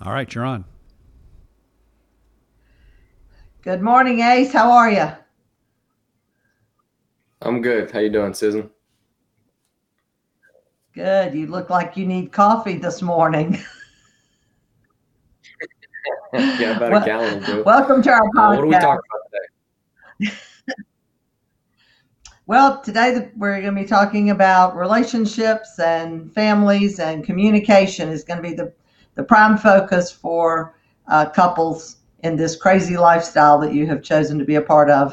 All right, you're on. Good morning, Ace. How are you? I'm good. How you doing, Susan? Good. You look like you need coffee this morning. yeah, about Well- a gallon will. Welcome to our Uh, podcast. what are we talking about today? Well, today the- we're going to be talking about relationships and families and communication is going to be the, the prime focus for uh, couples in this crazy lifestyle that you have chosen to be a part of.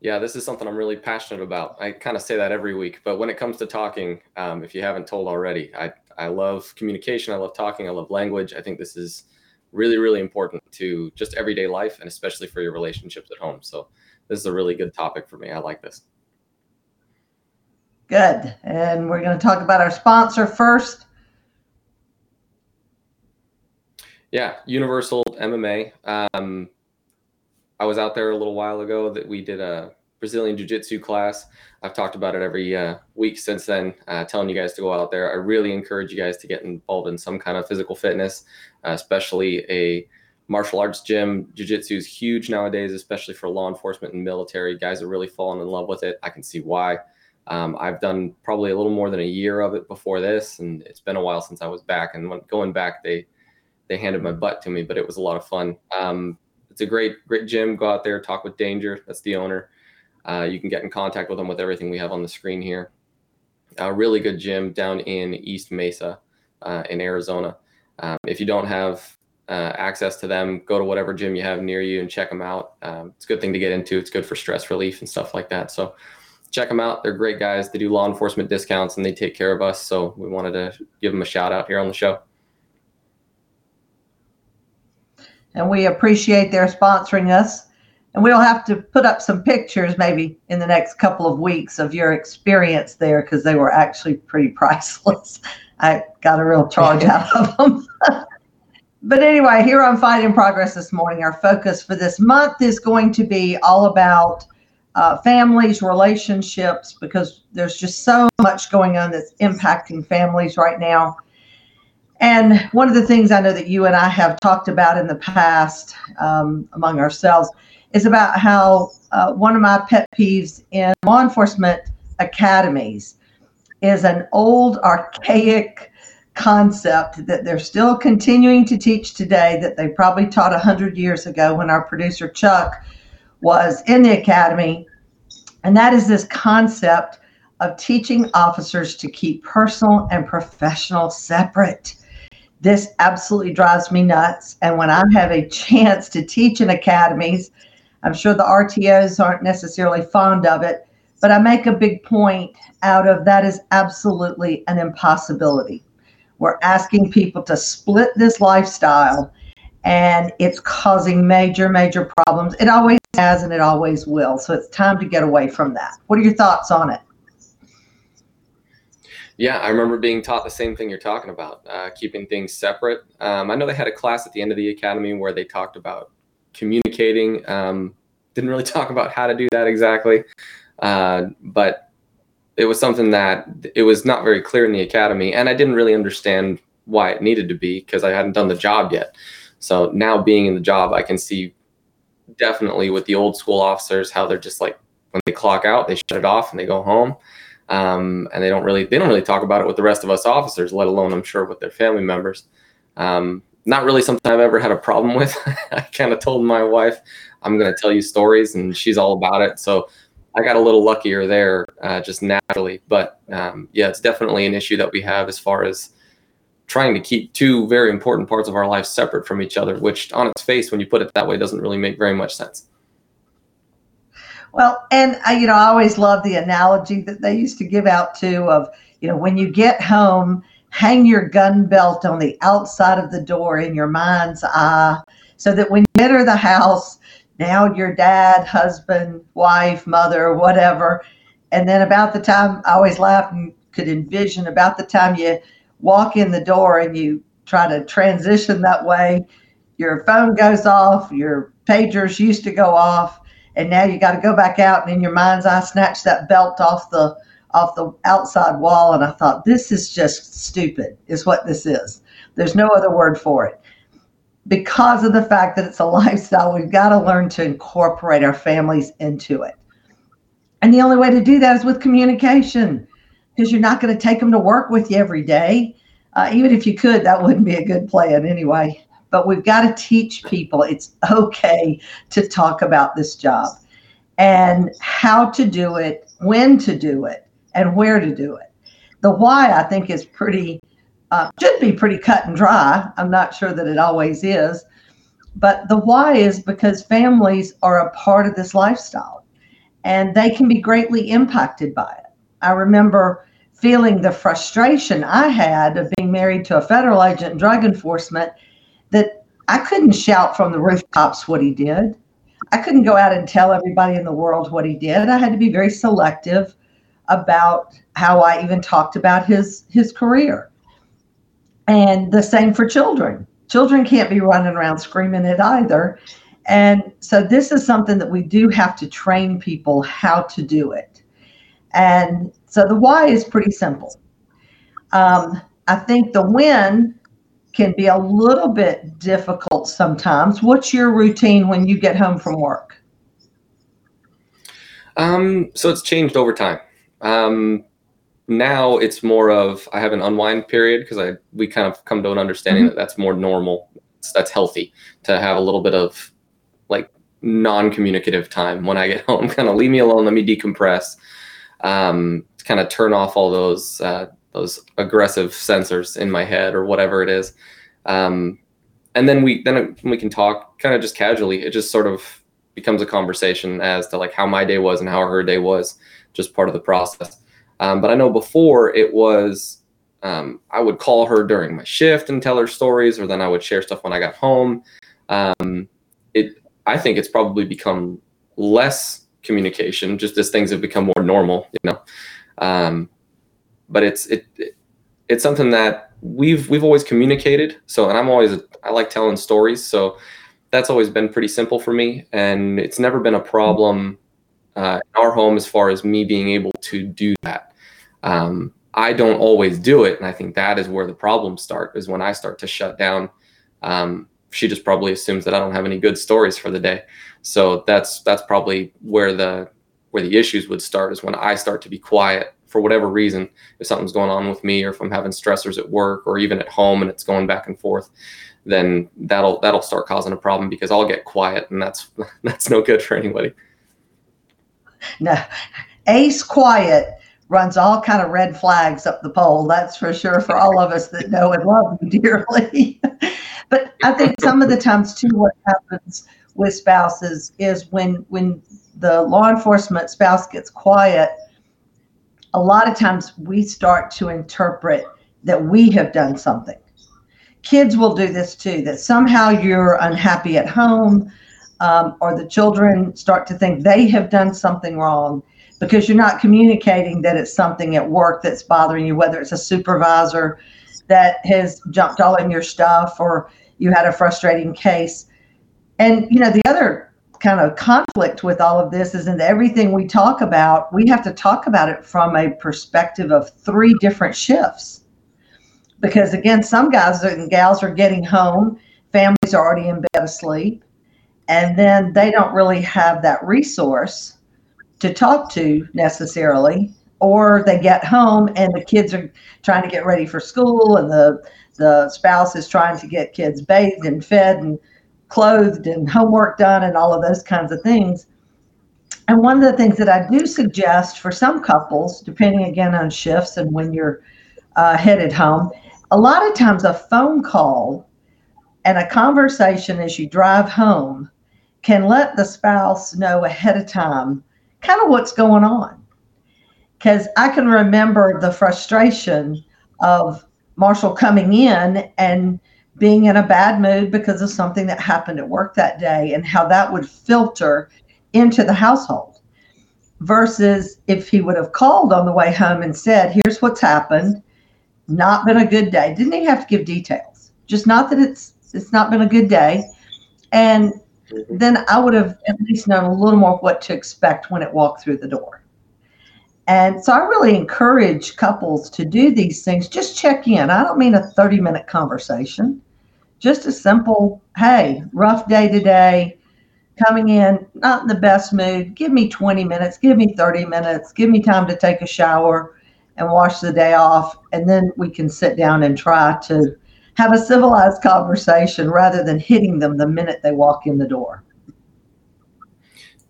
Yeah, this is something I'm really passionate about. I kind of say that every week, but when it comes to talking, um, if you haven't told already, I, I love communication. I love talking. I love language. I think this is really, really important to just everyday life and especially for your relationships at home. So this is a really good topic for me. I like this. Good. And we're going to talk about our sponsor first. Yeah, Universal MMA. Um, I was out there a little while ago that we did a Brazilian Jiu Jitsu class. I've talked about it every uh, week since then, uh, telling you guys to go out there. I really encourage you guys to get involved in some kind of physical fitness, uh, especially a martial arts gym. Jiu Jitsu is huge nowadays, especially for law enforcement and military. Guys are really falling in love with it. I can see why. Um, I've done probably a little more than a year of it before this, and it's been a while since I was back. And when going back, they they handed my butt to me, but it was a lot of fun. Um, it's a great, great gym. Go out there, talk with Danger. That's the owner. Uh, you can get in contact with them with everything we have on the screen here. A really good gym down in East Mesa uh, in Arizona. Um, if you don't have uh, access to them, go to whatever gym you have near you and check them out. Um, it's a good thing to get into. It's good for stress relief and stuff like that. So check them out. They're great guys. They do law enforcement discounts and they take care of us. So we wanted to give them a shout out here on the show. and we appreciate their sponsoring us. And we'll have to put up some pictures maybe in the next couple of weeks of your experience there because they were actually pretty priceless. I got a real charge out of them. but anyway, here on Fight in Progress this morning, our focus for this month is going to be all about uh, families, relationships, because there's just so much going on that's impacting families right now. And one of the things I know that you and I have talked about in the past um, among ourselves is about how uh, one of my pet peeves in law enforcement academies is an old, archaic concept that they're still continuing to teach today that they probably taught 100 years ago when our producer Chuck was in the academy. And that is this concept of teaching officers to keep personal and professional separate this absolutely drives me nuts. And when I have a chance to teach in academies, I'm sure the RTOs aren't necessarily fond of it, but I make a big point out of that is absolutely an impossibility. We're asking people to split this lifestyle, and it's causing major, major problems. It always has, and it always will. So it's time to get away from that. What are your thoughts on it? Yeah, I remember being taught the same thing you're talking about, uh, keeping things separate. Um, I know they had a class at the end of the academy where they talked about communicating. Um, didn't really talk about how to do that exactly, uh, but it was something that it was not very clear in the academy, and I didn't really understand why it needed to be because I hadn't done the job yet. So now being in the job, I can see definitely with the old school officers how they're just like when they clock out, they shut it off and they go home um, and they don't really they don't really talk about it with the rest of us officers, let alone I'm sure with their family members. Um, not really something I've ever had a problem with. I kind of told my wife I'm going to tell you stories, and she's all about it. So I got a little luckier there, uh, just naturally. But um, yeah, it's definitely an issue that we have as far as trying to keep two very important parts of our life separate from each other, which on its face, when you put it that way, doesn't really make very much sense. Well, and I, you know, I always love the analogy that they used to give out too of, you know, when you get home, hang your gun belt on the outside of the door in your mind's eye so that when you enter the house, now your dad, husband, wife, mother, whatever, and then about the time I always laugh and could envision about the time you walk in the door and you try to transition that way, your phone goes off, your pagers used to go off, and now you got to go back out and in your mind's eye snatch that belt off the off the outside wall and I thought, this is just stupid, is what this is. There's no other word for it. Because of the fact that it's a lifestyle, we've got to learn to incorporate our families into it. And the only way to do that is with communication because you're not going to take them to work with you every day. Uh, even if you could, that wouldn't be a good plan anyway. But we've got to teach people it's okay to talk about this job and how to do it, when to do it, and where to do it. The why, I think, is pretty, uh, should be pretty cut and dry. I'm not sure that it always is. But the why is because families are a part of this lifestyle and they can be greatly impacted by it. I remember feeling the frustration I had of being married to a federal agent in drug enforcement that I couldn't shout from the rooftops what he did. I couldn't go out and tell everybody in the world what he did. I had to be very selective about how I even talked about his his career. And the same for children. Children can't be running around screaming it either. And so this is something that we do have to train people how to do it. And so the why is pretty simple. Um, I think the when can be a little bit difficult sometimes. What's your routine when you get home from work? Um, so it's changed over time. Um, now it's more of I have an unwind period because I we kind of come to an understanding mm-hmm. that that's more normal. That's healthy to have a little bit of like non-communicative time when I get home. Kind of leave me alone. Let me decompress. Um, kind of turn off all those uh, those aggressive sensors in my head or whatever it is. Um, and then we then we can talk kind of just casually. It just sort of becomes a conversation as to like how my day was and how her day was, just part of the process. Um, but I know before it was um, I would call her during my shift and tell her stories, or then I would share stuff when I got home. Um, it I think it's probably become less communication just as things have become more normal, you know. Um, but it's it, it, it's something that we've we've always communicated. So, and I'm always I like telling stories, so that's always been pretty simple for me, and it's never been a problem uh, in our home as far as me being able to do that. Um, I don't always do it, and I think that is where the problems start. Is when I start to shut down. Um, she just probably assumes that I don't have any good stories for the day. So that's that's probably where the where the issues would start is when I start to be quiet for whatever reason, if something's going on with me or if I'm having stressors at work or even at home and it's going back and forth, then that'll that'll start causing a problem because I'll get quiet and that's that's no good for anybody. No. Ace quiet runs all kind of red flags up the pole. That's for sure for all of us that know and love you dearly. but I think some of the times too what happens with spouses is when when the law enforcement spouse gets quiet, a lot of times we start to interpret that we have done something. Kids will do this too, that somehow you're unhappy at home, um, or the children start to think they have done something wrong because you're not communicating that it's something at work that's bothering you, whether it's a supervisor that has jumped all in your stuff or you had a frustrating case. And, you know, the other kind of conflict with all of this is in everything we talk about, we have to talk about it from a perspective of three different shifts. Because again, some guys and gals are getting home, families are already in bed asleep, and then they don't really have that resource to talk to necessarily. Or they get home and the kids are trying to get ready for school, and the the spouse is trying to get kids bathed and fed and clothed and homework done and all of those kinds of things. And one of the things that I do suggest for some couples, depending again on shifts and when you're uh, headed home, a lot of times a phone call and a conversation as you drive home can let the spouse know ahead of time kind of what's going on. Because I can remember the frustration of Marshall coming in and being in a bad mood because of something that happened at work that day and how that would filter into the household versus if he would have called on the way home and said here's what's happened. Not been a good day. Didn't even have to give details? Just not that it's it's not been a good day. And then i would have at least known a little more what to expect when it walked through the door And so I really encourage couples to do these things. Just check in. I don't mean a 30 minute conversation, just a simple, hey, rough day today, coming in, not in the best mood. Give me 20 minutes, give me 30 minutes, give me time to take a shower and wash the day off. And then we can sit down and try to have a civilized conversation rather than hitting them the minute they walk in the door.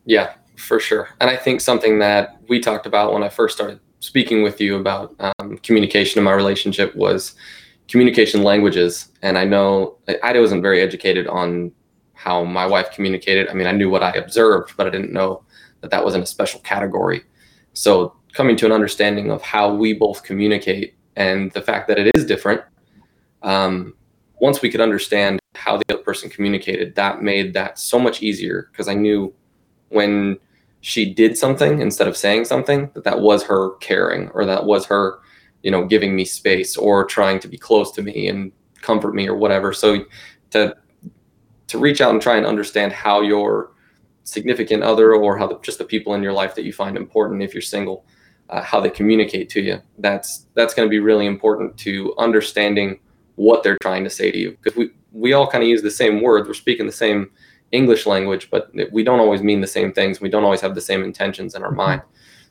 Yeah, for sure. And I think something that we talked about when I first started speaking with you about um, communication in my relationship was communication languages. And I know I wasn't very educated on how my wife communicated. I mean, I knew what I observed, but I didn't know that that wasn't a special category. So coming to an understanding of how we both communicate and the fact that it is different. Um, once we could understand how the other person communicated, that made that so much easier because I knew when she did something instead of saying something that that was her caring or that was her you know giving me space or trying to be close to me and comfort me or whatever. So to to reach out and try and understand how your significant other or how the, just the people in your life that you find important if you're single uh, how they communicate to you that's that's going to be really important to understanding what they're trying to say to you. Because we we all kind of use the same words. We're speaking the same English language, but we don't always mean the same things. We don't always have the same intentions in our mind.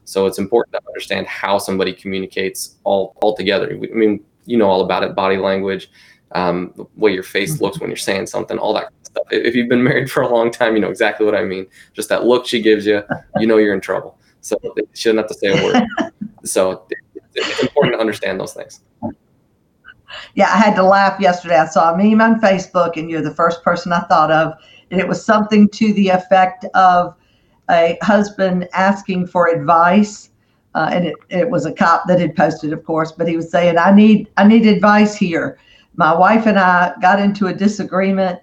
So it's important to understand how somebody communicates all all together. I mean, you know all about it: body language, um, the way your face looks when you're saying something, all that stuff. If you've been married for a long time, you know exactly what I mean. Just that look she gives you, you know you're in trouble. So she doesn't have to say a word. So it's important to understand those things. Yeah, I had to laugh yesterday. I saw a meme on Facebook, and you're the first person I thought of and it was something to the effect of a husband asking for advice. Uh, and it, it was a cop that had posted, of course, but he was saying, I need I need advice here. My wife and I got into a disagreement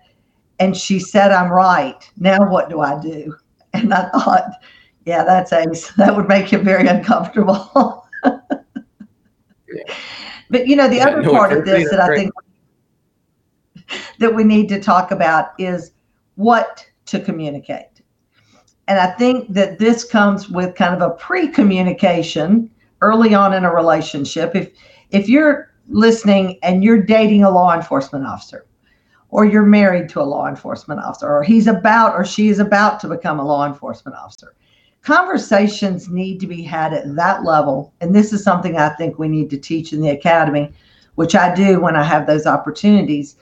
and she said I'm right. Now what do I do? And I thought, yeah, that's ace. That would make him very uncomfortable. yeah. But you know, the yeah, other no, part of this that I think that we need to talk about is what to communicate. And I think that this comes with kind of a pre-communication early on in a relationship. If if you're listening and you're dating a law enforcement officer, or you're married to a law enforcement officer, or he's about or she is about to become a law enforcement officer, conversations need to be had at that level. And this is something I think we need to teach in the academy, which I do when I have those opportunities,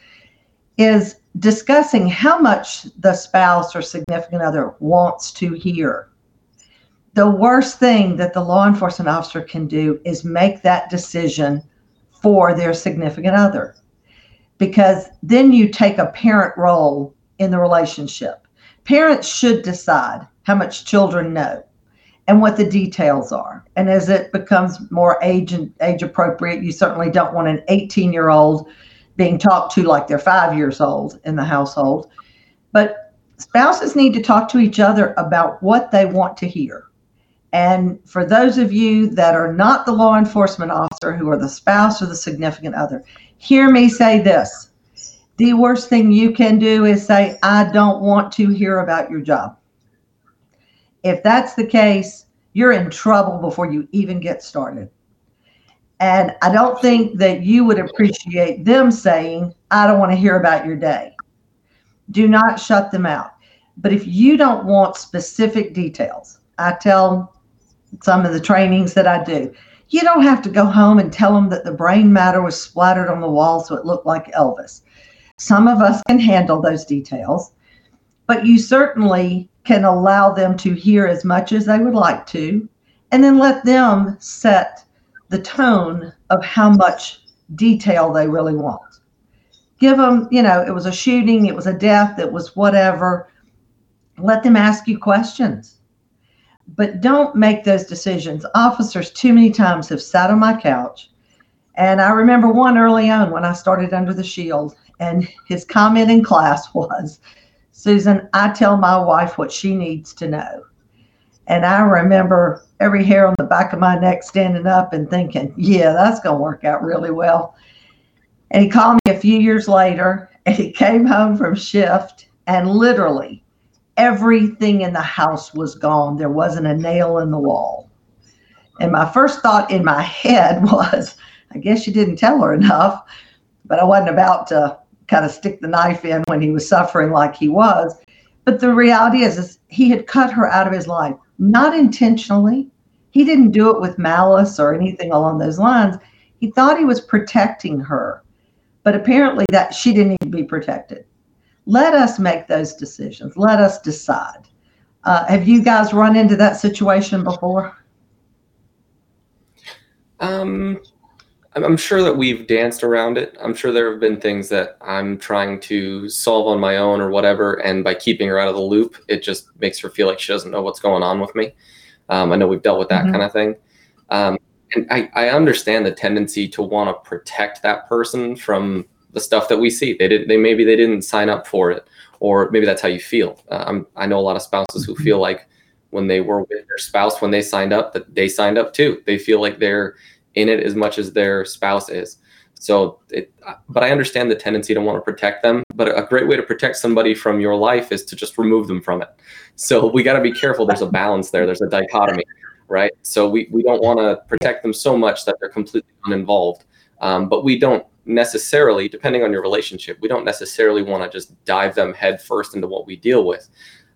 is discussing how much the spouse or significant other wants to hear. The worst thing that the law enforcement officer can do is make that decision for their significant other because then you take a parent role in the relationship. Parents should decide how much children know and what the details are. And as it becomes more age and age appropriate, you certainly don't want an 18 year old being talked to like they're five years old in the household. But spouses need to talk to each other about what they want to hear. And for those of you that are not the law enforcement officer, who are the spouse or the significant other, hear me say this. The worst thing you can do is say, I don't want to hear about your job. If that's the case, you're in trouble before you even get started. And I don't think that you would appreciate them saying, I don't want to hear about your day. Do not shut them out. But if you don't want specific details, I tell some of the trainings that I do, you don't have to go home and tell them that the brain matter was splattered on the wall so it looked like Elvis. Some of us can handle those details, but you certainly can allow them to hear as much as they would like to, and then let them set the tone of how much detail they really want. Give them, you know, it was a shooting, it was a death, it was whatever. Let them ask you questions. But don't make those decisions. Officers, too many times, have sat on my couch. And I remember one early on when I started under the shield, and his comment in class was, Susan, I tell my wife what she needs to know. And I remember every hair on the back of my neck standing up and thinking, yeah, that's going to work out really well. And he called me a few years later and he came home from shift and literally everything in the house was gone. There wasn't a nail in the wall. And my first thought in my head was, I guess you didn't tell her enough, but I wasn't about to kind of stick the knife in when he was suffering like he was. But the reality is, is he had cut her out of his life, not intentionally. He didn't do it with malice or anything along those lines. He thought he was protecting her, but apparently that she didn't need to be protected. Let us make those decisions. Let us decide. Uh, have you guys run into that situation before? Um, I'm sure that we've danced around it. I'm sure there have been things that I'm trying to solve on my own or whatever, and by keeping her out of the loop, it just makes her feel like she doesn't know what's going on with me. Um, I know we've dealt with that mm-hmm. kind of thing. Um, and I, I understand the tendency to want to protect that person from the stuff that we see. They didn't, they maybe they didn't sign up for it, or maybe that's how you feel. Uh, i know a lot of spouses who feel like when they were with their spouse when they signed up that they signed up too. They feel like they're in it as much as their spouse is. So, it, but I understand the tendency to want to protect them. But a great way to protect somebody from your life is to just remove them from it. So we got to be careful. There's a balance there. There's a dichotomy, right? So we, we don't want to protect them so much that they're completely uninvolved. Um, but we don't necessarily, depending on your relationship, we don't necessarily want to just dive them head first into what we deal with,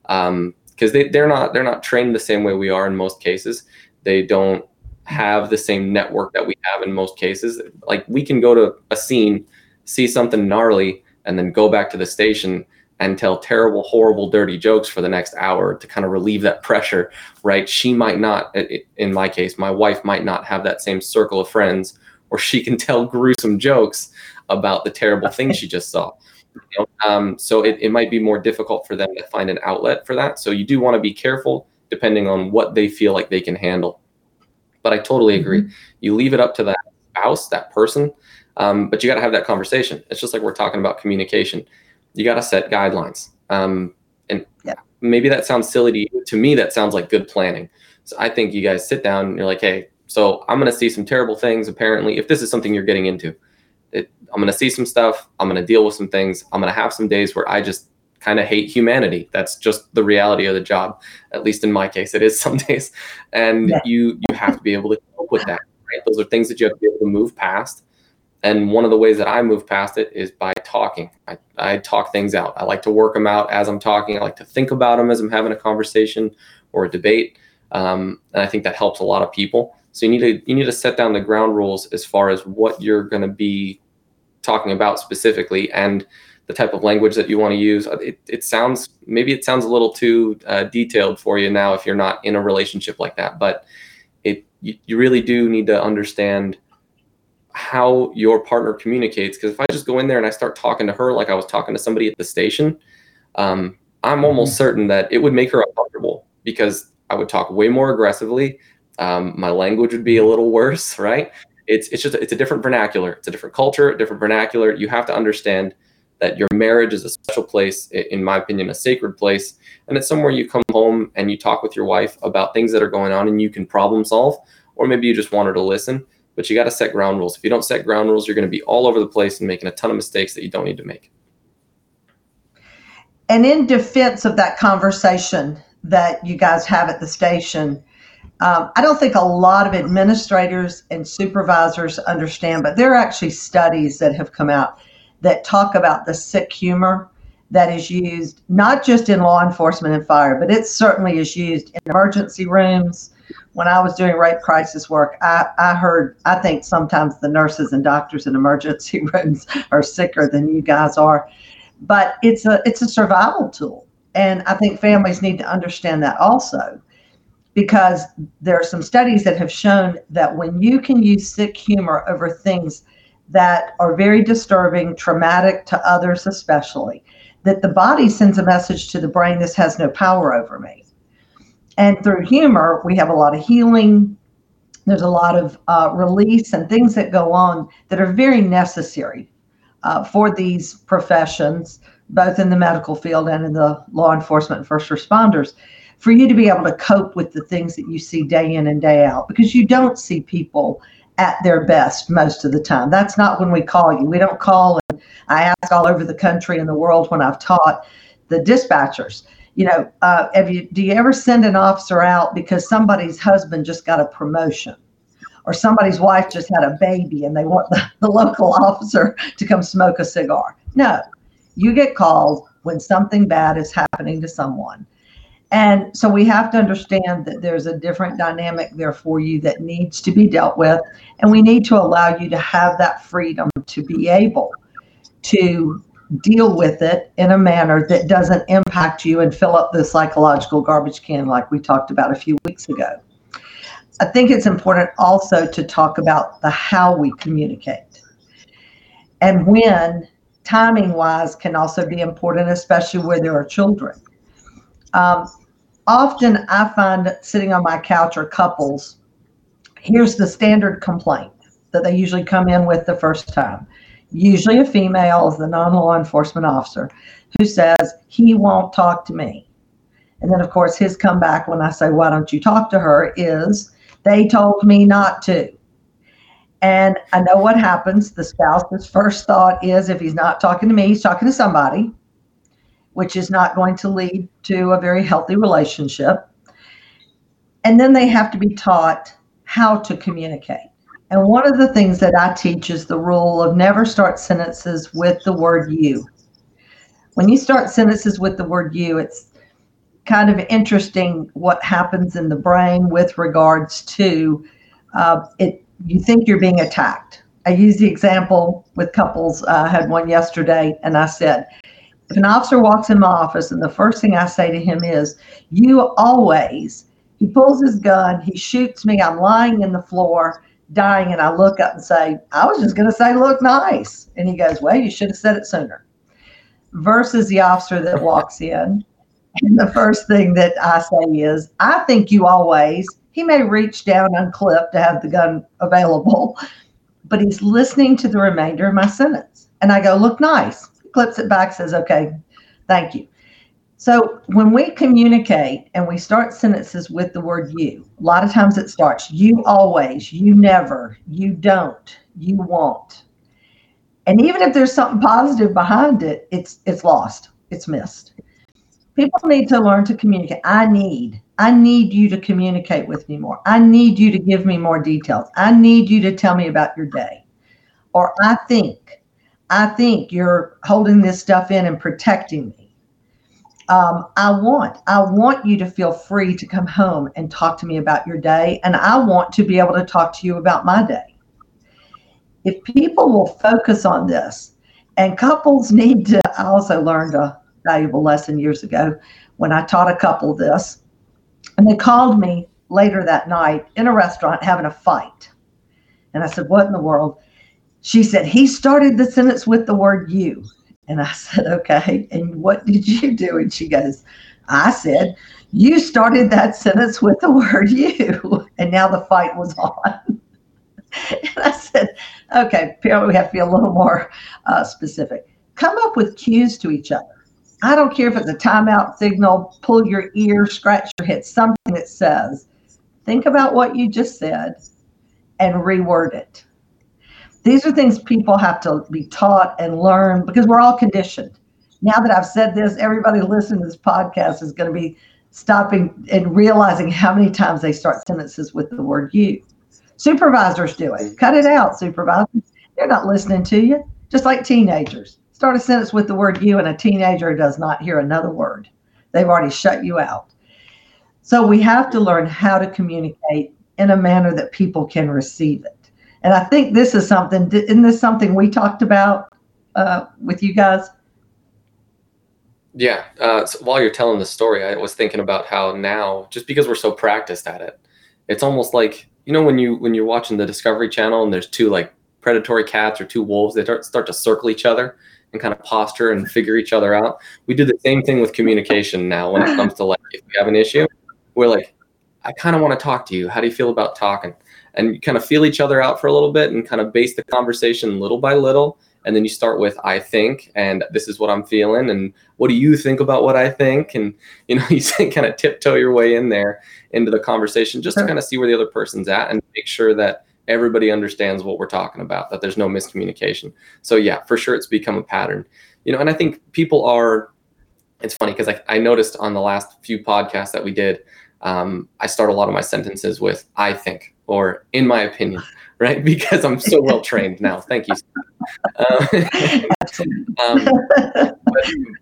because um, they they're not they're not trained the same way we are in most cases. They don't have the same network that we have in most cases. Like we can go to a scene, see something gnarly, and then go back to the station and tell terrible, horrible, dirty jokes for the next hour to kind of relieve that pressure, right? She might not, in my case, my wife might not have that same circle of friends, or she can tell gruesome jokes about the terrible things she just saw. You know? um, so it, it might be more difficult for them to find an outlet for that. So you do want to be careful depending on what they feel like they can handle. But I totally agree. Mm-hmm. You leave it up to that spouse, that person, um, but you got to have that conversation. It's just like we're talking about communication. You got to set guidelines. Um, and yeah. maybe that sounds silly to you. To me, that sounds like good planning. So I think you guys sit down and you're like, hey, so I'm going to see some terrible things. Apparently, if this is something you're getting into, it, I'm going to see some stuff. I'm going to deal with some things. I'm going to have some days where I just kind of hate humanity. That's just the reality of the job. At least in my case, it is some days, and yeah. you you have to be able to cope with that. Right? Those are things that you have to be able to move past. And one of the ways that I move past it is by talking. I, I talk things out. I like to work them out as I'm talking. I like to think about them as I'm having a conversation or a debate. Um, and I think that helps a lot of people. So you need to you need to set down the ground rules as far as what you're going to be talking about specifically and the type of language that you want to use. It, it sounds maybe it sounds a little too uh, detailed for you now if you're not in a relationship like that, but it you, you really do need to understand how your partner communicates. Because if I just go in there and I start talking to her like I was talking to somebody at the station, um, I'm almost mm-hmm. certain that it would make her uncomfortable because I would talk way more aggressively. Um, my language would be a little worse, right? It's it's just it's a different vernacular. It's a different culture, a different vernacular. You have to understand that your marriage is a special place, in my opinion, a sacred place. And it's somewhere you come home and you talk with your wife about things that are going on and you can problem solve, or maybe you just want her to listen. But you got to set ground rules. If you don't set ground rules, you're going to be all over the place and making a ton of mistakes that you don't need to make. And in defense of that conversation that you guys have at the station, um, I don't think a lot of administrators and supervisors understand, but there are actually studies that have come out that talk about the sick humor that is used not just in law enforcement and fire, but it certainly is used in emergency rooms. When I was doing rape crisis work, I, I heard, I think sometimes the nurses and doctors in emergency rooms are sicker than you guys are. But it's a it's a survival tool. And I think families need to understand that also because there are some studies that have shown that when you can use sick humor over things that are very disturbing, traumatic to others, especially, that the body sends a message to the brain this has no power over me. And through humor, we have a lot of healing. There's a lot of uh, release and things that go on that are very necessary uh, for these professions, both in the medical field and in the law enforcement and first responders, for you to be able to cope with the things that you see day in and day out because you don't see people at their best most of the time. That's not when we call you. We don't call and I ask all over the country and the world when I've taught the dispatchers, you know, uh, have you, do you ever send an officer out because somebody's husband just got a promotion? or somebody's wife just had a baby and they want the, the local officer to come smoke a cigar. No, you get called when something bad is happening to someone. And so we have to understand that there's a different dynamic there for you that needs to be dealt with. And we need to allow you to have that freedom to be able to deal with it in a manner that doesn't impact you and fill up the psychological garbage can like we talked about a few weeks ago. I think it's important also to talk about the how we communicate and when timing wise can also be important, especially where there are children. Um, often I find sitting on my couch or couples, here's the standard complaint that they usually come in with the first time. Usually a female is the non law enforcement officer who says, he won't talk to me. And then, of course, his comeback when I say, why don't you talk to her is, they told me not to. And I know what happens. The spouse's first thought is if he's not talking to me, he's talking to somebody, which is not going to lead to a very healthy relationship. And then they have to be taught how to communicate. And one of the things that I teach is the rule of never start sentences with the word you. When you start sentences with the word you, it's kind of interesting what happens in the brain with regards to uh, it. You think you're being attacked. I use the example with couples. Uh, I had one yesterday, and I said, if an officer walks in my office and the first thing I say to him is, You always, he pulls his gun, he shoots me, I'm lying in the floor, dying, and I look up and say, I was just going to say, Look nice. And he goes, Well, you should have said it sooner. Versus the officer that walks in and the first thing that I say is, I think you always, he may reach down unclip to have the gun available, but he's listening to the remainder of my sentence. And I go, look nice. Clips it back, says, okay, thank you. So when we communicate and we start sentences with the word you, a lot of times it starts you always, you never, you don't, you won't. And even if there's something positive behind it, it's it's lost, it's missed people need to learn to communicate. I need, I need you to communicate with me more. I need you to give me more details. I need you to tell me about your day. Or I think, I think you're holding this stuff in and protecting me. Um, I want, I want you to feel free to come home and talk to me about your day. And I want to be able to talk to you about my day. If people will focus on this, and couples need to I also learned a valuable lesson years ago when I taught a couple this. And they called me later that night in a restaurant having a fight. And I said, What in the world? She said, He started the sentence with the word you. And I said, Okay. And what did you do? And she goes, I said, You started that sentence with the word you. And now the fight was on. and I said, Okay, apparently we have to be a little more uh, specific. Come up with cues to each other. I don't care if it's a timeout signal, pull your ear, scratch your head, something that says, think about what you just said and reword it. These are things people have to be taught and learn because we're all conditioned. Now that I've said this, everybody listening to this podcast is going to be stopping and realizing how many times they start sentences with the word you. Supervisors do it. Cut it out, supervisors. They're not listening to you, just like teenagers start a sentence with the word you and a teenager does not hear another word. They've already shut you out. So we have to learn how to communicate in a manner that people can receive it. And I think this is something, isn't this something we talked about uh, with you guys? Yeah. Uh, so while you're telling the story, I was thinking about how now, just because we're so practiced at it, it's almost like you know when you when you're watching the Discovery Channel and there's two like predatory cats or two wolves, they start start to circle each other, and kind of posture and figure each other out. We do the same thing with communication now when it comes to like if we have an issue, we're like, I kind of want to talk to you. How do you feel about talking? And you kind of feel each other out for a little bit and kind of base the conversation little by little. And then you start with I think, and this is what I'm feeling, and what do you think about what I think? And you know, you kind of tiptoe your way in there into the conversation just to kind of see where the other person's at and make sure that everybody understands what we're talking about that there's no miscommunication so yeah for sure it's become a pattern you know and i think people are it's funny because I, I noticed on the last few podcasts that we did um, i start a lot of my sentences with i think or in my opinion, right? Because I'm so well trained now. Thank you. Uh, um,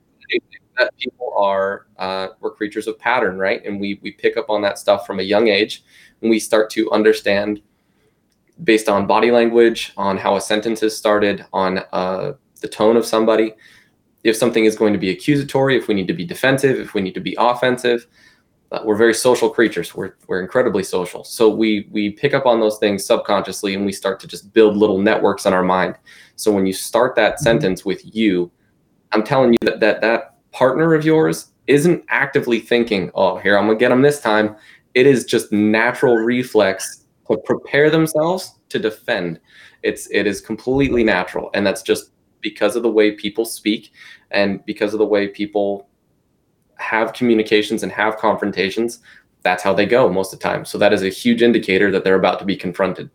that people are uh, we're creatures of pattern, right? And we we pick up on that stuff from a young age, and we start to understand based on body language, on how a sentence is started, on uh, the tone of somebody, if something is going to be accusatory, if we need to be defensive, if we need to be offensive. Uh, we're very social creatures. We're, we're incredibly social. So we we pick up on those things subconsciously and we start to just build little networks in our mind. So when you start that mm-hmm. sentence with you, I'm telling you that that, that partner of yours isn't actively thinking, oh, here, I'm going to get them this time. It is just natural reflex to prepare themselves to defend. It's it is completely natural, and that's just because of the way people speak and because of the way people have communications and have confrontations. That's how they go most of the time. So that is a huge indicator that they're about to be confronted.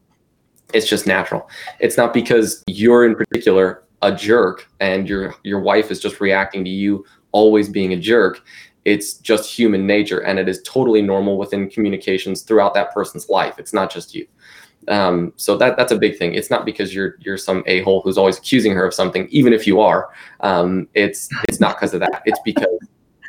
It's just natural. It's not because you're in particular a jerk and your your wife is just reacting to you always being a jerk it's just human nature and it is totally normal within communications throughout that person's life it's not just you um, so that that's a big thing it's not because you're you're some a-hole who's always accusing her of something even if you are um, it's it's not because of that it's because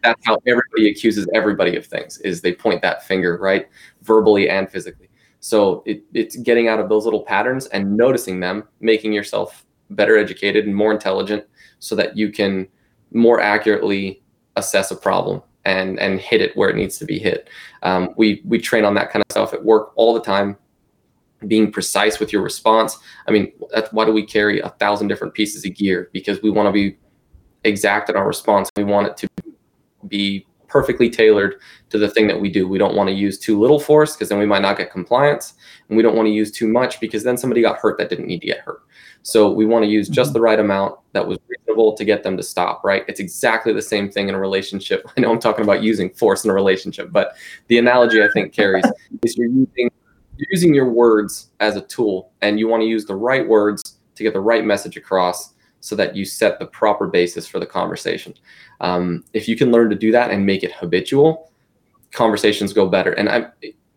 that's how everybody accuses everybody of things is they point that finger right verbally and physically so it, it's getting out of those little patterns and noticing them making yourself better educated and more intelligent so that you can more accurately assess a problem and and hit it where it needs to be hit. Um, we we train on that kind of stuff at work all the time. Being precise with your response. I mean, that's why do we carry a thousand different pieces of gear? Because we want to be exact in our response. We want it to be perfectly tailored to the thing that we do. We don't want to use too little force because then we might not get compliance, and we don't want to use too much because then somebody got hurt that didn't need to get hurt. So we want to use just mm-hmm. the right amount that was reasonable to get them to stop, right? It's exactly the same thing in a relationship. I know I'm talking about using force in a relationship, but the analogy I think carries is you're using you're using your words as a tool and you want to use the right words to get the right message across so that you set the proper basis for the conversation. Um, if you can learn to do that and make it habitual, conversations go better. And I,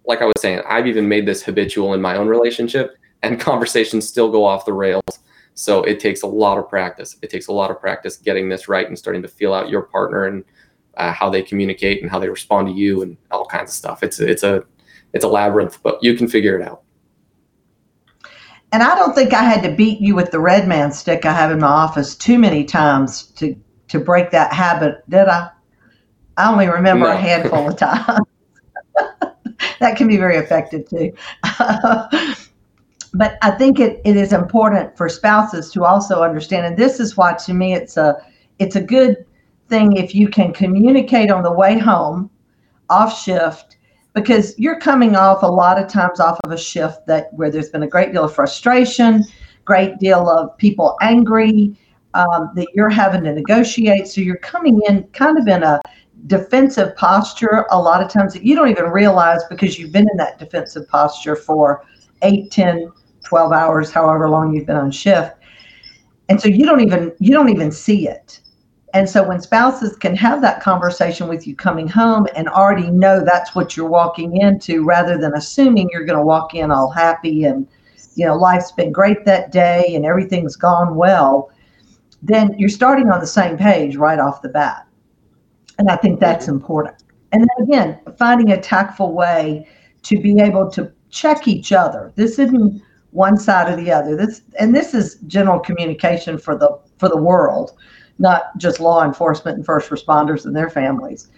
like I was saying, I've even made this habitual in my own relationship and conversations still go off the rails. So it takes a lot of practice. It takes a lot of practice getting this right and starting to feel out your partner and uh, how they communicate and how they respond to you and all kinds of stuff. It's it's a it's a labyrinth, but you can figure it out. And I don't think I had to beat you with the red man stick I have in my office too many times to to break that habit, did I? I only remember no. a handful of times. that can be very effective too. but I think it, it is important for spouses to also understand, and this is why to me it's a it's a good thing if you can communicate on the way home, off shift, because you're coming off a lot of times off of a shift that where there's been a great deal of frustration, great deal of people angry um, that you're having to negotiate. So you're coming in kind of in a defensive posture a lot of times that you don't even realize because you've been in that defensive posture for 8 10 12 hours, however long you've been on shift. And so you don't even you don't even see it. And so when spouses can have that conversation with you coming home and already know that's what you're walking into rather than assuming you're going to walk in all happy and you know life's been great that day and everything's gone well, then you're starting on the same page right off the bat. And I think that's mm-hmm. important. And then again, finding a tactful way to be able to check each other. This isn't one side or the other. This and this is general communication for the for the world, not just law enforcement and first responders and their families.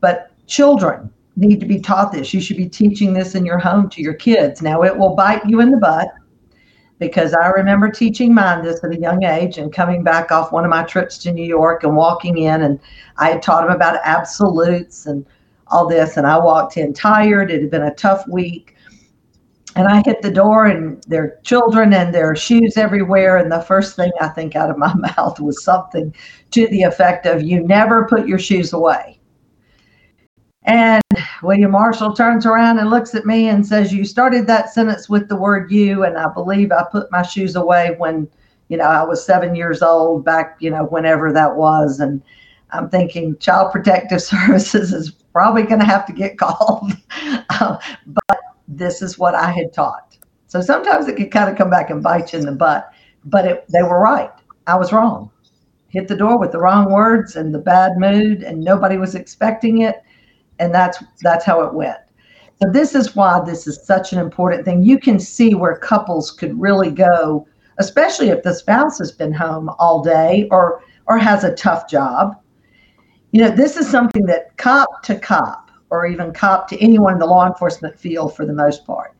But children need to be taught this. You should be teaching this in your home to your kids. Now it will bite you in the butt because I remember teaching mine this at a young age and coming back off one of my trips to New York and walking in and I had taught them about absolutes and all this and I walked in tired. It had been a tough week and I hit the door, and there are children and their shoes everywhere. And the first thing I think out of my mouth was something to the effect of, You never put your shoes away. And William Marshall turns around and looks at me and says, You started that sentence with the word you. And I believe I put my shoes away when, you know, I was seven years old, back, you know, whenever that was. And I'm thinking Child Protective Services is probably going to have to get called. uh, but this is what I had taught. So sometimes it could kind of come back and bite you in the butt, but it, they were right. I was wrong. Hit the door with the wrong words and the bad mood, and nobody was expecting it, and that's that's how it went. So this is why this is such an important thing. You can see where couples could really go, especially if the spouse has been home all day or or has a tough job. You know, this is something that cop to cop or even cop to anyone in the law enforcement field for the most part,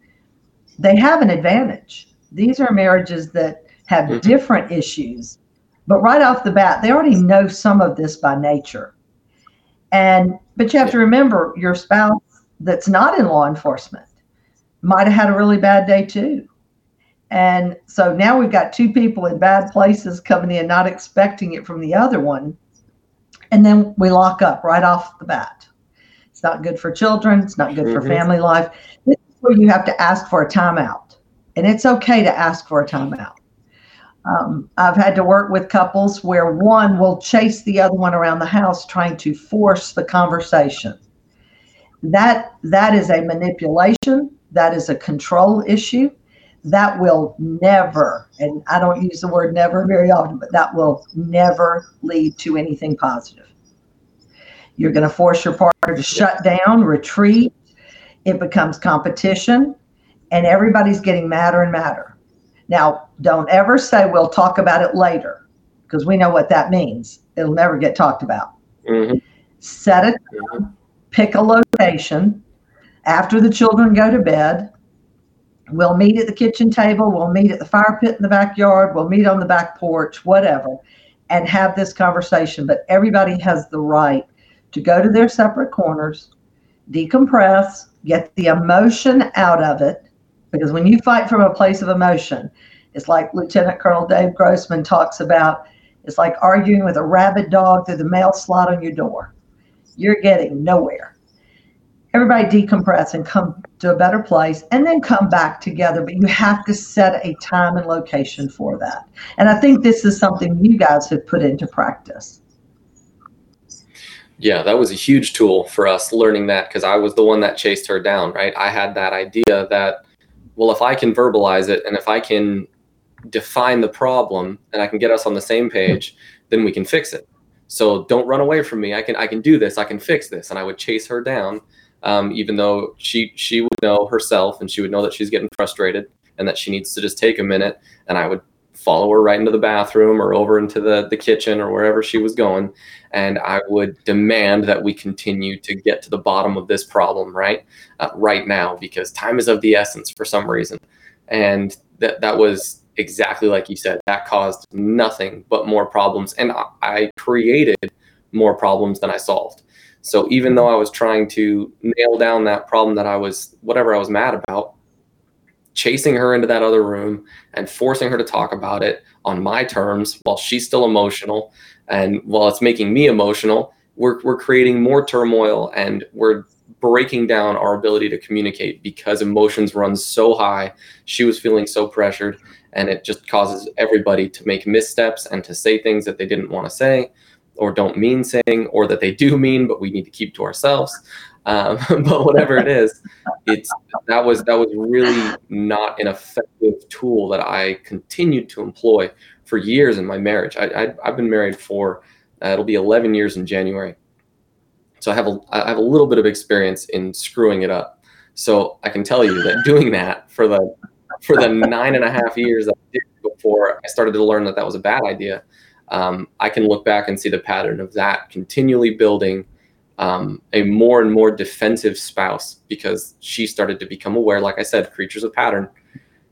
they have an advantage. These are marriages that have mm-hmm. different issues, but right off the bat, they already know some of this by nature. And but you have to remember your spouse that's not in law enforcement might have had a really bad day too. And so now we've got two people in bad places coming in, not expecting it from the other one. And then we lock up right off the bat. It's not good for children. It's not good mm-hmm. for family life. This is where you have to ask for a timeout. And it's okay to ask for a timeout. Um, I've had to work with couples where one will chase the other one around the house trying to force the conversation that that is a manipulation that is a control issue that will never and i don't use the word never very often but that will never lead to anything positive you're going to force your partner to shut down retreat it becomes competition and everybody's getting madder and madder now don't ever say we'll talk about it later because we know what that means it'll never get talked about mm-hmm. set it pick a location after the children go to bed. We'll meet at the kitchen table, we'll meet at the fire pit in the backyard, we'll meet on the back porch, whatever, and have this conversation. But everybody has the right to go to their separate corners, decompress, get the emotion out of it. Because when you fight from a place of emotion, it's like Lieutenant Colonel Dave Grossman talks about it's like arguing with a rabid dog through the mail slot on your door you're getting nowhere. Everybody decompress and come to a better place and then come back together. But you have to set a time and location for that. And I think this is something you guys have put into practice. Yeah, that was a huge tool for us learning that because I was the one that chased her down, right? I had that idea that, well, if I can verbalize it and if I can define the problem and I can get us on the same page, then we can fix it. So don't run away from me. I can I can do this. I can fix this. And I would chase her down, um, even though she she would know herself and she would know that she's getting frustrated and that she needs to just take a minute. And I would follow her right into the bathroom or over into the the kitchen or wherever she was going, and I would demand that we continue to get to the bottom of this problem right uh, right now because time is of the essence for some reason. And that that was exactly like you said, that caused nothing but more problems. And I created more problems than I solved. So even though I was trying to nail down that problem that I was, whatever I was mad about, chasing her into that other room and forcing her to talk about it on my terms while she's still emotional and while it's making me emotional, we're, we're creating more turmoil and we're breaking down our ability to communicate because emotions run so high. She was feeling so pressured and it just causes everybody to make missteps and to say things that they didn't want to say or don't mean saying or that they do mean but we need to keep to ourselves um, but whatever it is it's that was that was really not an effective tool that i continued to employ for years in my marriage I, I, have been married for uh, it'll be 11 years in january so I have a I have a little bit of experience in screwing it up. So I can tell you that doing that for the for the nine and a half years I did before I started to learn that that was a bad idea, um, I can look back and see the pattern of that continually building um, a more and more defensive spouse because she started to become aware, like I said, creatures of pattern.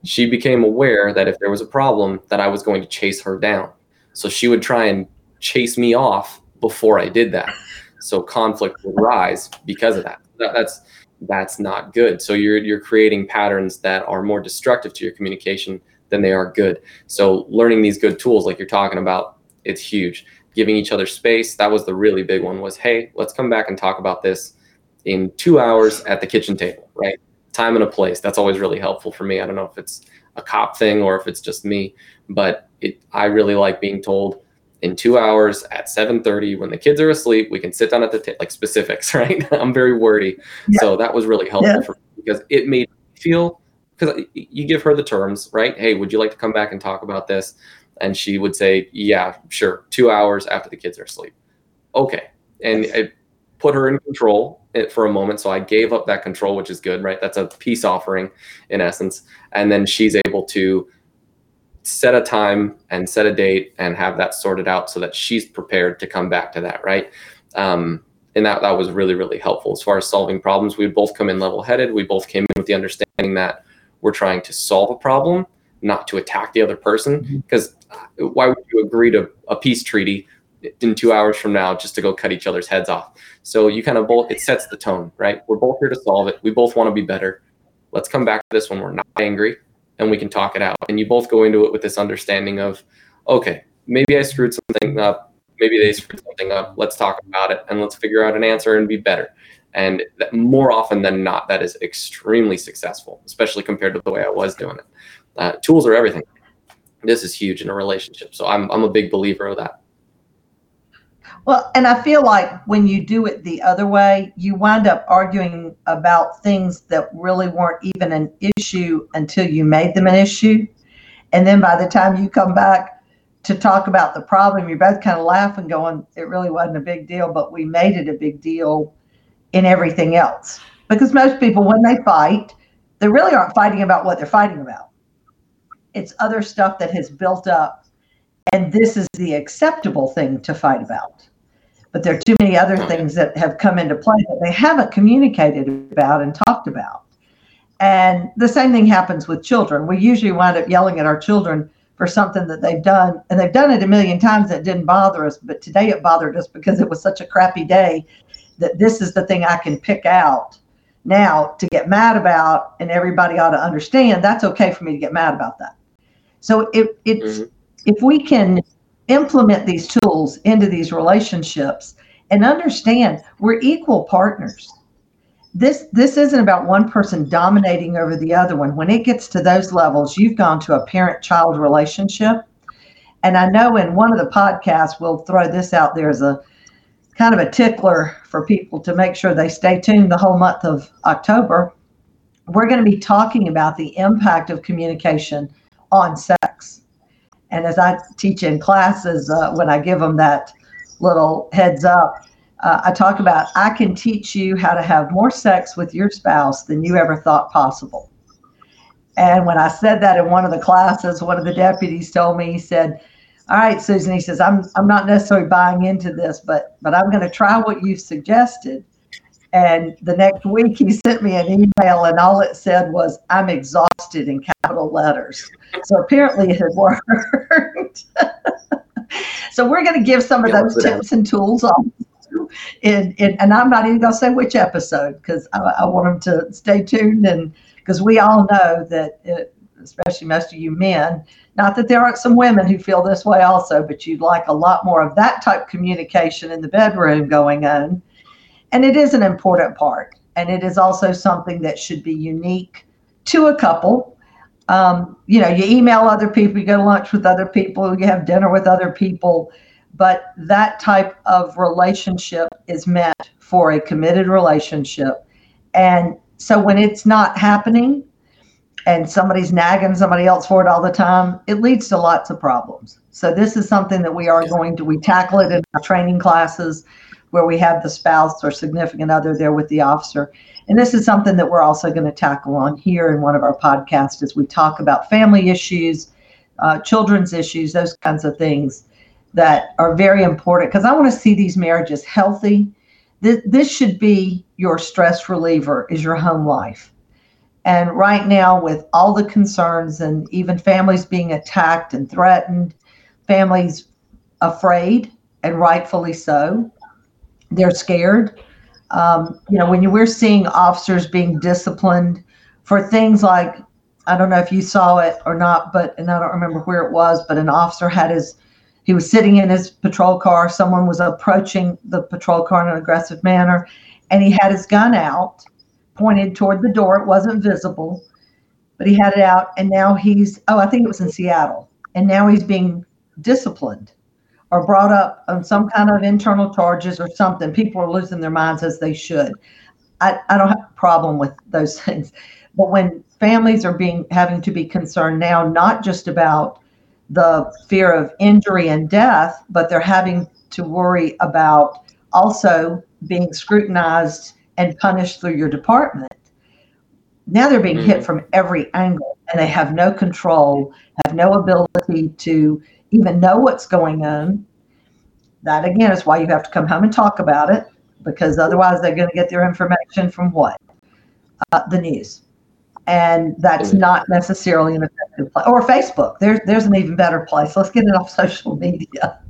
She became aware that if there was a problem, that I was going to chase her down. So she would try and chase me off before I did that. So conflict would rise because of that. that that's that's not good. So you're you're creating patterns that are more destructive to your communication than they are good. So learning these good tools like you're talking about, it's huge. Giving each other space, that was the really big one was, hey, let's come back and talk about this in 2 hours at the kitchen table, right? Time and a place. That's always really helpful for me. I don't know if it's a cop thing or if it's just me, but it I really like being told in two hours at 7.30 when the kids are asleep we can sit down at the table, like specifics right i'm very wordy yeah. so that was really helpful yeah. for me because it made me feel because you give her the terms, right? Hey, would you like to come back and talk about this? And she would say, yeah, sure. Two hours after the kids are asleep. Okay. And I put her in control for a moment. So I gave up that control, which is good, right? That's a peace offering in essence. And then she's able to set a time and set a date and have that sorted out so that she's prepared to come back to that, right? Um, and that, that was really, really helpful as far as solving problems. We both come in level headed. We both came in with the understanding that we're trying to solve a problem, not to attack the other person. Because mm-hmm. why would you agree to a peace treaty in two hours from now just to go cut each other's heads off? So you kind of both, it sets the tone, right? We're both here to solve it. We both want to be better. Let's come back to this when we're not angry and we can talk it out. And you both go into it with this understanding of, okay, maybe I screwed something up. Maybe they screwed something up. Let's talk about it and let's figure out an answer and be better. And that more often than not, that is extremely successful, especially compared to the way I was doing it. Uh, tools are everything. This is huge in a relationship. So I'm, I'm a big believer of that. Well, and I feel like when you do it the other way, you wind up arguing about things that really weren't even an issue until you made them an issue. And then by the time you come back to talk about the problem, you're both kind of laughing, going, it really wasn't a big deal, but we made it a big deal in everything else. Because most people, when they fight, they really aren't fighting about what they're fighting about. It's other stuff that has built up. And this is the acceptable thing to fight about. But there are too many other things that have come into play that they haven't communicated about and talked about. And the same thing happens with children. We usually wind up yelling at our children for something that they've done, and they've done it a million times that didn't bother us. But today it bothered us because it was such a crappy day that this is the thing I can pick out now to get mad about, and everybody ought to understand that's okay for me to get mad about that. So it, it's mm-hmm. if we can implement these tools into these relationships and understand we're equal partners. This this isn't about one person dominating over the other one. When it gets to those levels, you've gone to a parent-child relationship. And I know in one of the podcasts we'll throw this out there as a kind of a tickler for people to make sure they stay tuned the whole month of October. We're going to be talking about the impact of communication on sex. And as I teach in classes, uh, when I give them that little heads up, uh, I talk about I can teach you how to have more sex with your spouse than you ever thought possible. And when I said that in one of the classes, one of the deputies told me, he said, all right, Susan, he says, I'm, I'm not necessarily buying into this, but, but I'm going to try what you've suggested. And the next week he sent me an email and all it said was, I'm exhausted in capital letters. So apparently it had worked. so we're going to give some of those tips and tools on. In, in, and I'm not even going to say which episode because I, I, want them to stay tuned and because we all know that it, especially most of you men not that there aren't some women who feel this way also but you'd like a lot more of that type communication in the bedroom going on and it is an important part. And it is also something that should be unique to a couple. Um, you know, you email other people, you go to lunch with other people, you have dinner with other people, but that type of relationship is meant for a committed relationship. And so when it's not happening and somebody's nagging somebody else for it all the time, it leads to lots of problems. So this is something that we are going to we tackle it in our training classes where we have the spouse or significant other there with the officer. And this is something that we're also going to tackle on here in one of our podcasts as we talk about family issues, uh, children's issues, those kinds of things that are very important because I want to see these marriages healthy. This, this should be your stress reliever is your home life. And right now, with all the concerns and even families being attacked and threatened, families afraid, and rightfully so, they're scared. Um, you know, when you, we're seeing officers being disciplined for things like, I don't know if you saw it or not, but, and I don't remember where it was, but an officer had his, he was sitting in his patrol car. Someone was approaching the patrol car in an aggressive manner, and he had his gun out, pointed toward the door. It wasn't visible, but he had it out, and now he's, oh, I think it was in Seattle, and now he's being disciplined or brought up on some kind of internal charges or something, people are losing their minds as they should. I, I don't have a problem with those things. But when families are being having to be concerned now, not just about the fear of injury and death, but they're having to worry about also being scrutinized and punished through your department. Now they're being mm-hmm. hit from every angle and they have no control, have no ability to even know what's going on. That again is why you have to come home and talk about it because otherwise they're going to get their information from what? Uh, the news. And that's not necessarily an effective place. Or Facebook. There's, there's an even better place. Let's get it off social media.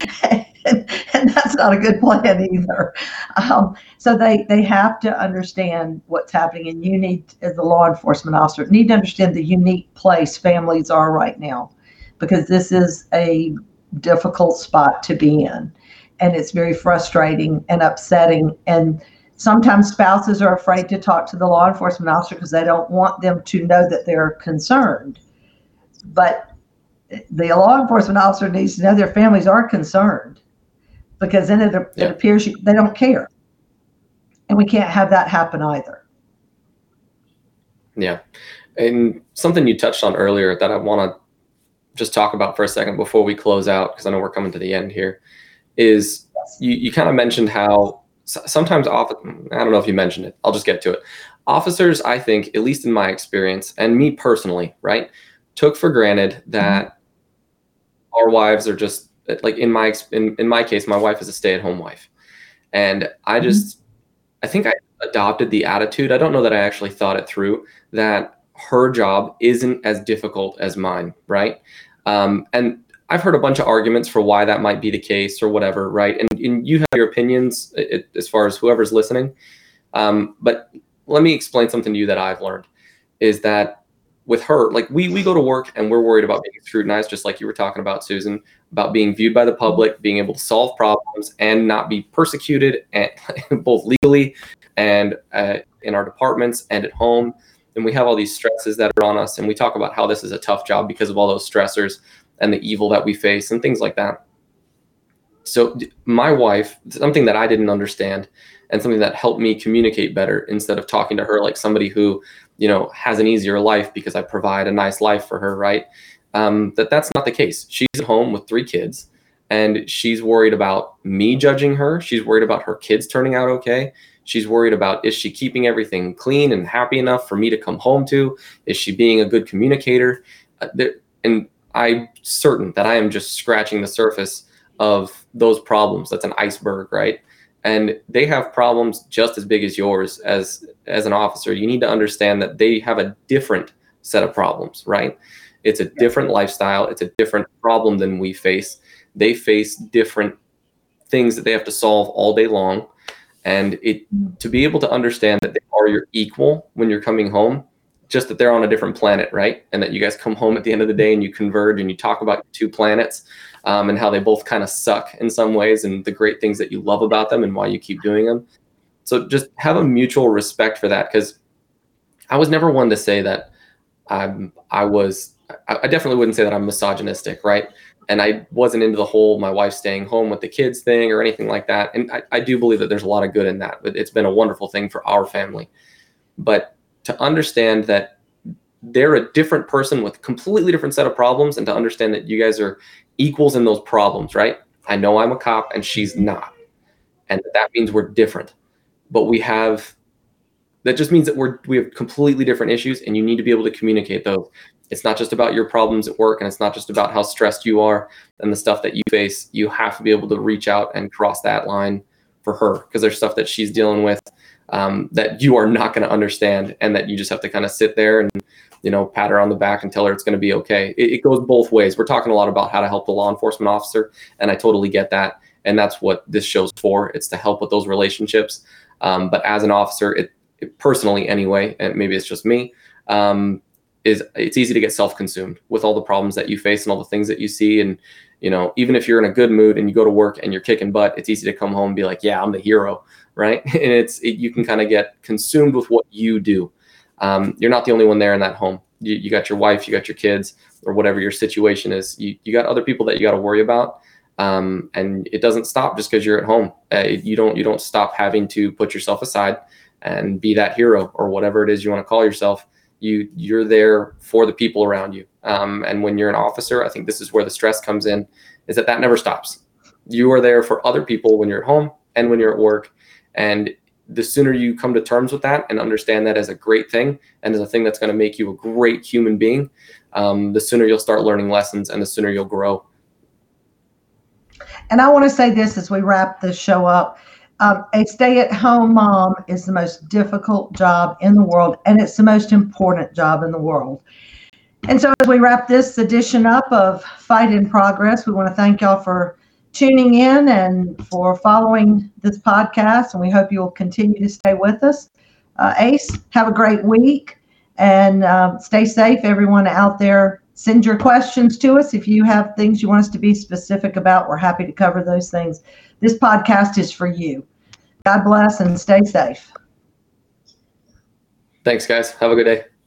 and, that's not a good plan either. Um, so they, they have to understand what's happening, and you need, as a law enforcement officer, need to understand the unique place families are right now, because this is a difficult spot to be in, and it's very frustrating and upsetting. And sometimes spouses are afraid to talk to the law enforcement officer because they don't want them to know that they're concerned. But the law enforcement officer needs to know their families are concerned because then it, yeah. it appears you, they don't care. And we can't have that happen either. Yeah. And something you touched on earlier that I want to just talk about for a second before we close out, because I know we're coming to the end here, is you, you kind of mentioned how sometimes, off, I don't know if you mentioned it, I'll just get to it. Officers, I think, at least in my experience, and me personally, right, took for granted that mm-hmm. our wives are just like in my in, in my case my wife is a stay-at-home wife and i mm-hmm. just mm-hmm. i think i adopted the attitude i don't know that i actually thought it through that her job isn't as difficult as mine right um, and i've heard a bunch of arguments for why that might be the case or whatever right and, and you have your opinions it, as far as whoever's listening um, but let me explain something to you that i've learned is that with her, like we we go to work and we're worried about being scrutinized, just like you were talking about, Susan, about being viewed by the public, being able to solve problems, and not be persecuted, and both legally and uh, in our departments and at home. And we have all these stresses that are on us, and we talk about how this is a tough job because of all those stressors and the evil that we face and things like that. So my wife, something that I didn't understand and something that helped me communicate better instead of talking to her like somebody who you know has an easier life because i provide a nice life for her right? Um, that that's not the case. She's at home with three kids and she's worried about me judging her. She's worried about her kids turning out okay. She's worried about is she keeping everything clean and happy enough for me to come home to? Is she being a good communicator? Uh, and i'm certain that i am just scratching the surface of those problems. That's an iceberg right and they have problems just as big as yours as as an officer. You need to understand that they have a different set of problems right? It's a different lifestyle. It's a different problem than we face. They face different things that they have to solve all day long. And it mm-hmm. to be able to understand that they are your equal when you're coming home just that they're on a different planet right? And that you guys come home at the end of the day and you converge and you talk about two planets um, and how they both kind of suck in some ways and the great things that you love about them and why you keep doing them. So just have a mutual respect for that because I was never one to say that I was, I definitely wouldn't say that I'm misogynistic, right? And I wasn't into the whole my wife staying home with the kids thing or anything like that. And I, I do believe that there's a lot of good in that, but it's been a wonderful thing for our family. But to understand that they're a different person with completely different set of problems and to understand that you guys are equals in those problems, right? I know I'm a cop and she's not. And that means we're different. But we have that just means that we're we have completely different issues and you need to be able to communicate those. It's not just about your problems at work and it's not just about how stressed you are and the stuff that you face. You have to be able to reach out and cross that line for her because there's stuff that she's dealing with um, that you are not going to understand and that you just have to kind of sit there and you know, pat her on the back and tell her it's going to be okay. It, it, goes both ways. We're talking a lot about how to help the law enforcement officer, and I totally get that. And that's what this show's for. It's to help with those relationships. Um, but as an officer, it, it, personally anyway, and maybe it's just me, um, is it's easy to get self-consumed with all the problems that you face and all the things that you see. And you know, even if you're in a good mood and you go to work and you're kicking butt, it's easy to come home and be like, "Yeah, I'm the hero," right? and it's it, you can kind of get consumed with what you do um, you're not the only one there in that home. You, you got your wife, you got your kids, or whatever your situation is. You, you got other people that you got to worry about. Um, and it doesn't stop just because you're at home. Uh, you don't you don't stop having to put yourself aside and be that hero or whatever it is you want to call yourself. You you're there for the people around you. Um, and when you're an officer, I think this is where the stress comes in, is that that never stops. You are there for other people when you're at home and when you're at work, and the sooner you come to terms with that and understand that as a great thing and as a thing that's going to make you a great human being, um, the sooner you'll start learning lessons and the sooner you'll grow. And I want to say this as we wrap this show up. Um, a stay at home mom is the most difficult job in the world, and it's the most important job in the world. And so, as we wrap this edition up of Fight in Progress, we want to thank y'all for tuning in and for following this podcast. And we hope you'll continue to stay with us. Uh, Ace, have a great week and uh, stay safe, everyone out there. Send your questions to us. If you have things you want us to be specific about, we're happy to cover those things. This podcast is for you. God bless and stay safe. Thanks, guys. Have a good day.